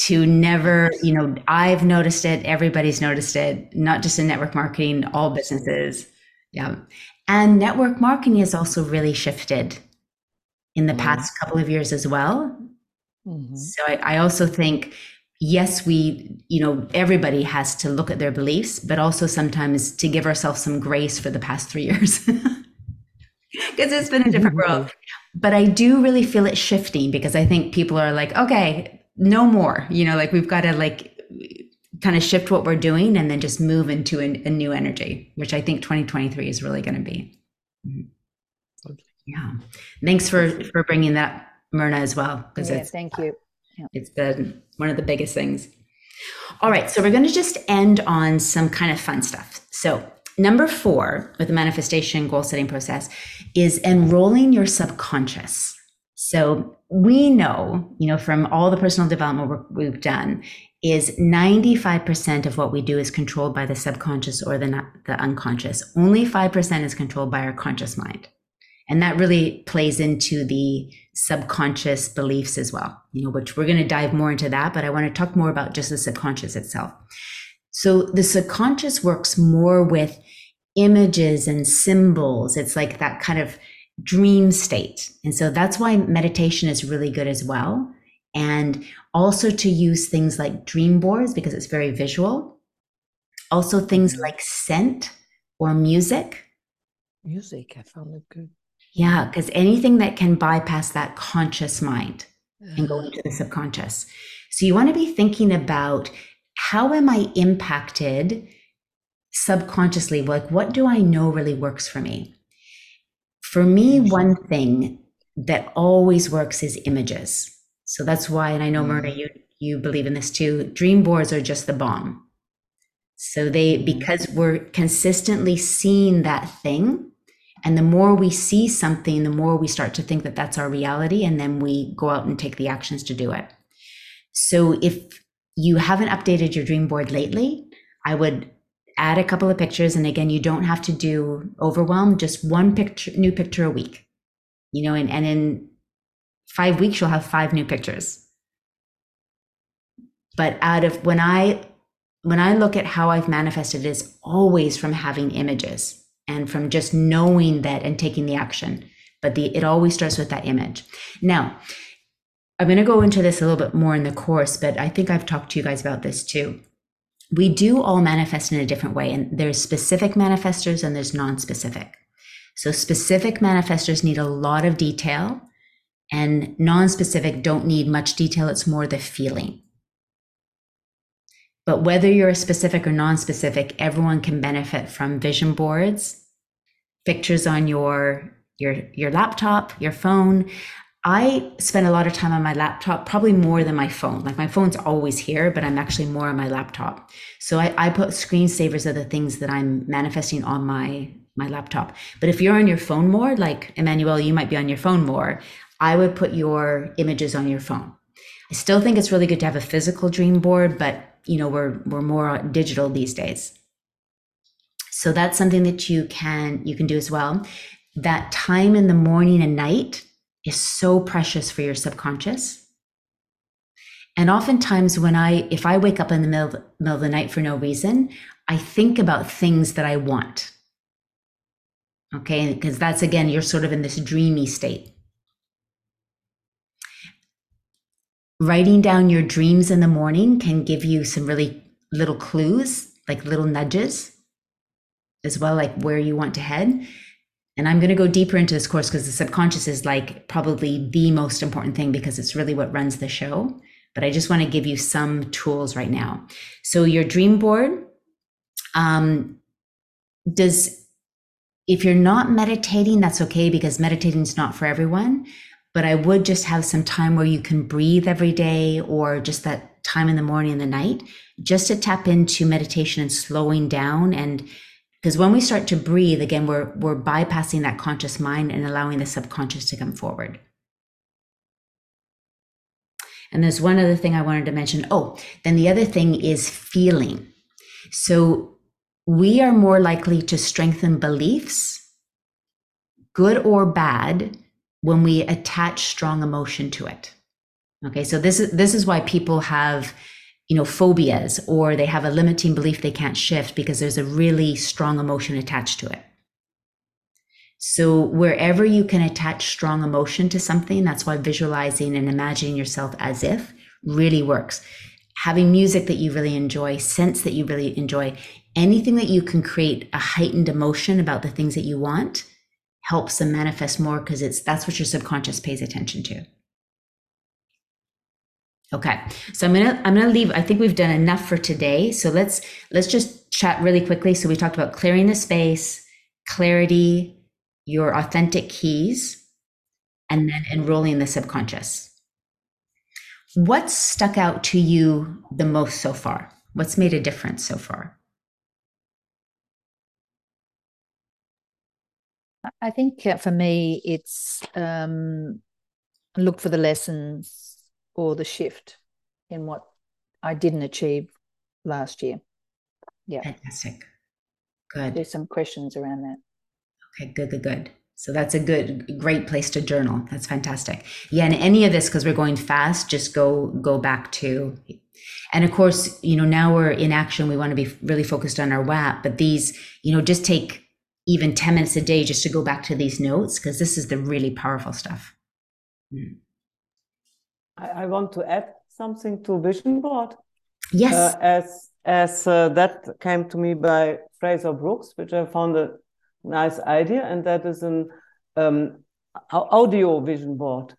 to never, you know, I've noticed it, everybody's noticed it, not just in network marketing, all businesses. Yeah. And network marketing has also really shifted in the Mm. past couple of years as well. Mhm. So I, I also think, yes, we, you know, everybody has to look at their beliefs, but also sometimes to give ourselves some grace for the past three years. Because it's been a different world. But I do really feel it shifting because I think people are like, okay, no more. You know, like we've got to like kind of shift what we're doing and then just move into a, a new energy, which I think 2023 is really going to be. Yeah. Thanks for for bringing that, Myrna, as well, because Yeah, thank you. it's the one of the biggest things. All right, so we're going to just end on some kind of fun stuff. So, number four with the manifestation goal setting process is enrolling your subconscious. So, we know, you know, from all the personal development work we've done, is 95% of what we do is controlled by the subconscious or the, the unconscious. Only 5% is controlled by our conscious mind. And that really plays into the subconscious beliefs as well, you know, which we're going to dive more into that, but I want to talk more about just the subconscious itself. So the subconscious works more with images and symbols. It's like that kind of dream state. And so that's why meditation is really good as well. And also to use things like dream boards because it's very visual. Also things mm-hmm. like scent or music. Music, I found it good. Yeah, because anything that can bypass that conscious mind and go into the subconscious. So you want to be thinking about how am I impacted subconsciously? Like, what do I know really works for me? For me, mm-hmm. one thing that always works is images. So that's why, and I know Myrna, mm. you you believe in this too. Dream boards are just the bomb. So they mm-hmm. because we're consistently seeing that thing, and the more we see something, the more we start to think that that's our reality, and then we go out and take the actions to do it. So if you haven't updated your dream board lately, I would add a couple of pictures. And again, you don't have to do overwhelm, just one picture, new picture a week. You know, and, and in five weeks, you'll have five new pictures. But out of when I when I look at how I've manifested, it's always from having images and from just knowing that and taking the action. But the it always starts with that image. Now, I'm going to go into this a little bit more in the course, but I think I've talked to you guys about this too. We do all manifest in a different way, and there's specific manifestors and there's non-specific. So specific manifestors need a lot of detail, and non-specific don't need much detail. It's more the feeling. But whether you're a specific or non-specific, everyone can benefit from vision boards, pictures on your your your laptop, your phone. I spend a lot of time on my laptop, probably more than my phone. Like my phone's always here, but I'm actually more on my laptop. So I, I put screensavers of the things that I'm manifesting on my my laptop. But if you're on your phone more, like Emmanuel, you might be on your phone more. I would put your images on your phone. I still think it's really good to have a physical dream board, but you know we're we're more digital these days. So that's something that you can you can do as well. That time in the morning and night is so precious for your subconscious. And oftentimes when I if I wake up in the middle, middle of the night for no reason, I think about things that I want. Okay, because that's again, you're sort of in this dreamy state. Writing down your dreams in the morning can give you some really little clues, like little nudges, as well, like where you want to head. And I'm going to go deeper into this course because the subconscious is like probably the most important thing because it's really what runs the show. But I just want to give you some tools right now. So your dream board um, does if you're not meditating, that's okay because meditating is not for everyone. But I would just have some time where you can breathe every day or just that time in the morning and the night, just to tap into meditation and slowing down. And because when we start to breathe, again, we're we're bypassing that conscious mind and allowing the subconscious to come forward. And there's one other thing I wanted to mention. Oh, then the other thing is feeling. So we are more likely to strengthen beliefs, good or bad, when we attach strong emotion to it. Okay, so this is this is why people have, you know, phobias or they have a limiting belief they can't shift because there's a really strong emotion attached to it. So wherever you can attach strong emotion to something, that's why visualizing and imagining yourself as if really works. having music that you really enjoy, sense that you really enjoy, anything that you can create a heightened emotion about the things that you want helps them manifest more because it's that's what your subconscious pays attention to. Okay. So I'm going to I'm going to leave I think we've done enough for today. So let's let's just chat really quickly. So we talked about clearing the space, clarity, your authentic keys, and then enrolling the subconscious. What's stuck out to you the most so far? What's made a difference so far? I think for me, it's um, look for the lessons or the shift in what I didn't achieve last year. Yeah. Fantastic. Good. There's some questions around that. Okay, good, good, good. So that's a good, great place to journal. That's fantastic. Yeah, and any of this, because we're going fast, just go go back to, and of course, you know, now we're in action. We want to be really focused on our WAP, but these, you know, just take even ten minutes a day just to go back to these notes because this is the really powerful stuff. Mm. I, I, want to add something to vision board. Yes, uh, as as uh, that came to me by Fraser Brooks, which I found a nice idea, and that is an um, audio vision board.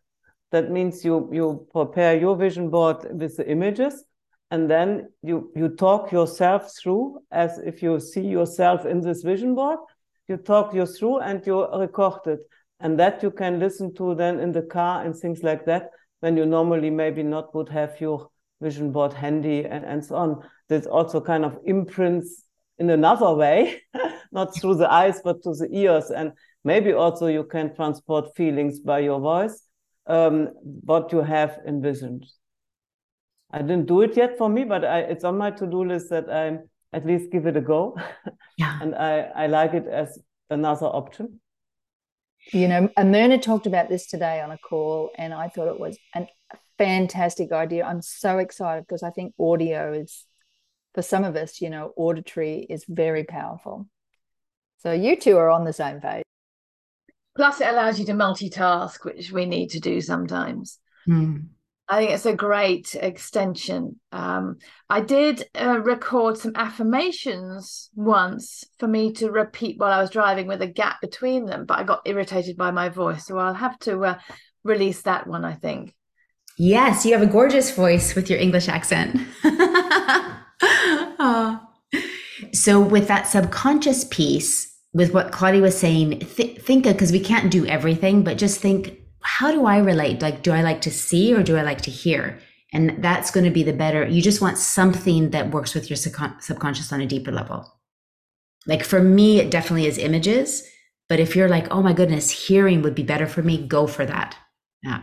That means you you prepare your vision board with the images, and then you you talk yourself through as if you see yourself in this vision board. You talk you through, and you record it, and that you can listen to then in the car and things like that when you normally maybe not would have your vision board handy and, and so on. This also kind of imprints in another way, not through the eyes, but to the ears. And maybe also you can transport feelings by your voice, um, what you have envisioned. I didn't do it yet for me, but I, it's on my to-do list that I at least give it a go. Yeah. and I, I like it as another option. You know, Myrna talked about this today on a call, and I thought it was a fantastic idea. I'm so excited because I think audio is for some of us, you know, auditory is very powerful. So you two are on the same page. Plus, it allows you to multitask, which we need to do sometimes. Mm. I think it's a great extension. Um, I did uh, record some affirmations once for me to repeat while I was driving with a gap between them, but I got irritated by my voice. So I'll have to uh, release that one, I think. Yes, you have a gorgeous voice with your English accent. oh. So, with that subconscious piece, with what Claudia was saying, th- think because we can't do everything, but just think, how do I relate? Like, do I like to see or do I like to hear? And that's going to be the better. You just want something that works with your subconscious on a deeper level. Like for me, it definitely is images. But if you're like, oh my goodness, hearing would be better for me, go for that. Yeah.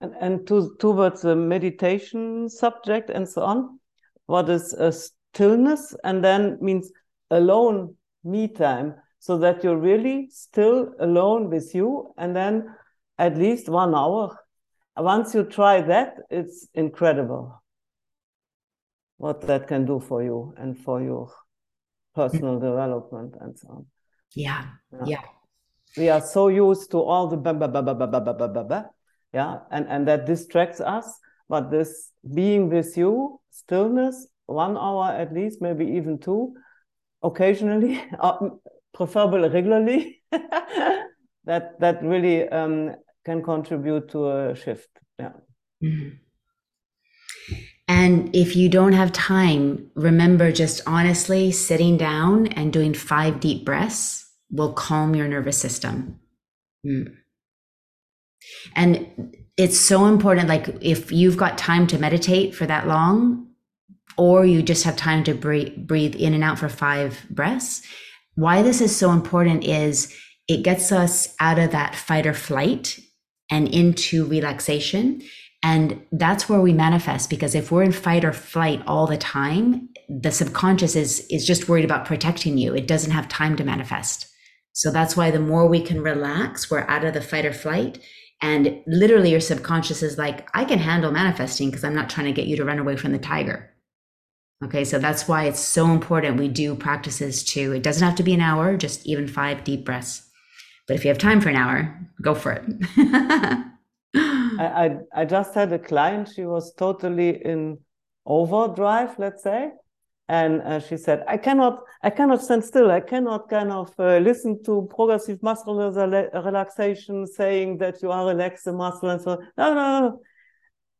And, and to, towards the meditation subject and so on, what is a stillness and then means alone me time so that you're really still alone with you and then at least one hour once you try that it's incredible what that can do for you and for your personal development and so on yeah yeah, yeah. we are so used to all the ba ba ba ba ba ba ba ba ba yeah and and that distracts us but this being with you stillness one hour at least, maybe even two, occasionally, uh, preferably regularly. that that really um, can contribute to a shift. Yeah. Mm-hmm. And if you don't have time, remember just honestly sitting down and doing five deep breaths will calm your nervous system. Mm. And it's so important. Like if you've got time to meditate for that long, or you just have time to breathe, breathe in and out for five breaths. Why this is so important is it gets us out of that fight or flight and into relaxation. And that's where we manifest because if we're in fight or flight all the time, the subconscious is, is just worried about protecting you. It doesn't have time to manifest. So that's why the more we can relax, we're out of the fight or flight. And literally, your subconscious is like, I can handle manifesting because I'm not trying to get you to run away from the tiger. Okay, so that's why it's so important we do practices too. It doesn't have to be an hour, just even five deep breaths. But if you have time for an hour, go for it. I, I, I just had a client, she was totally in overdrive, let's say. And uh, she said, I cannot, I cannot stand still. I cannot kind of uh, listen to progressive muscle relaxation saying that you are relaxed the muscle and so on. No, no, no.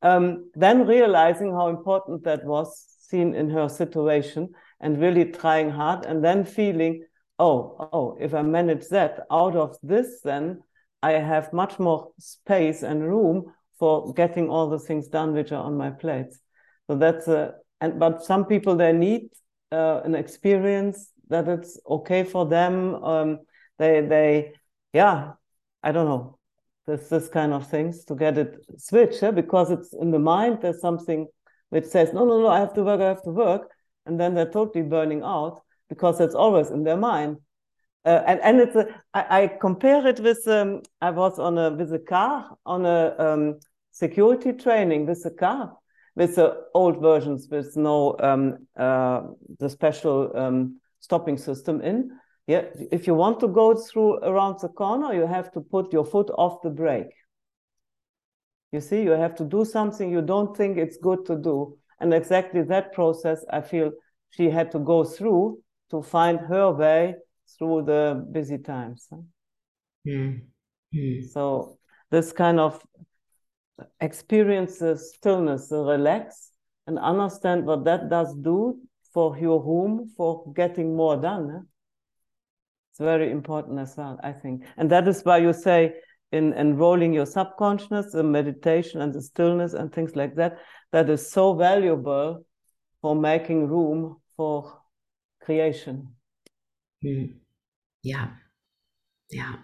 Um, then realizing how important that was seen in her situation and really trying hard and then feeling, oh, oh, if I manage that out of this, then I have much more space and room for getting all the things done which are on my plate. So that's a, and but some people they need uh, an experience that it's okay for them. Um, they they yeah, I don't know. There's this kind of things to get it switched eh? because it's in the mind. There's something which says no no no I have to work I have to work, and then they're totally burning out because it's always in their mind. Uh, and and it's a, I, I compare it with um, I was on a with a car on a um, security training with a car with the old versions with no um, uh, the special um, stopping system in. Yeah, if you want to go through around the corner, you have to put your foot off the brake. You see, you have to do something you don't think it's good to do. And exactly that process, I feel she had to go through to find her way through the busy times. Mm. Mm. So this kind of experience the stillness, the relax, and understand what that does do for your room for getting more done. It's very important as well, I think. And that is why you say in enrolling your subconscious, the meditation and the stillness and things like that, that is so valuable for making room for creation. Mm. Yeah. Yeah.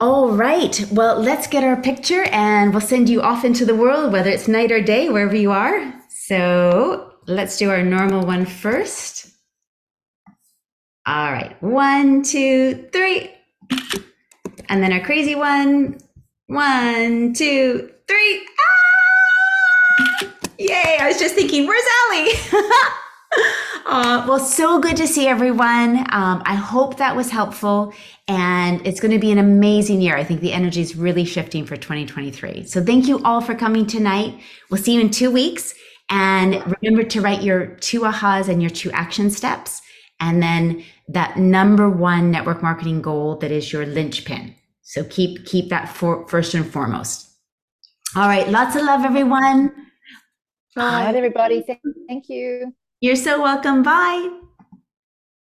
All right. Well, let's get our picture and we'll send you off into the world, whether it's night or day, wherever you are. So let's do our normal one first. All right. One, two, three. And then our crazy one. One, two, three. Ah! Yay. I was just thinking, where's Allie? Uh, well, so good to see everyone. Um, I hope that was helpful. And it's going to be an amazing year. I think the energy is really shifting for 2023. So thank you all for coming tonight. We'll see you in two weeks. And remember to write your two ahas and your two action steps. And then that number one network marketing goal that is your linchpin. So keep keep that for, first and foremost. All right. Lots of love, everyone. Bye, everybody. Thank you. You're so welcome. Bye.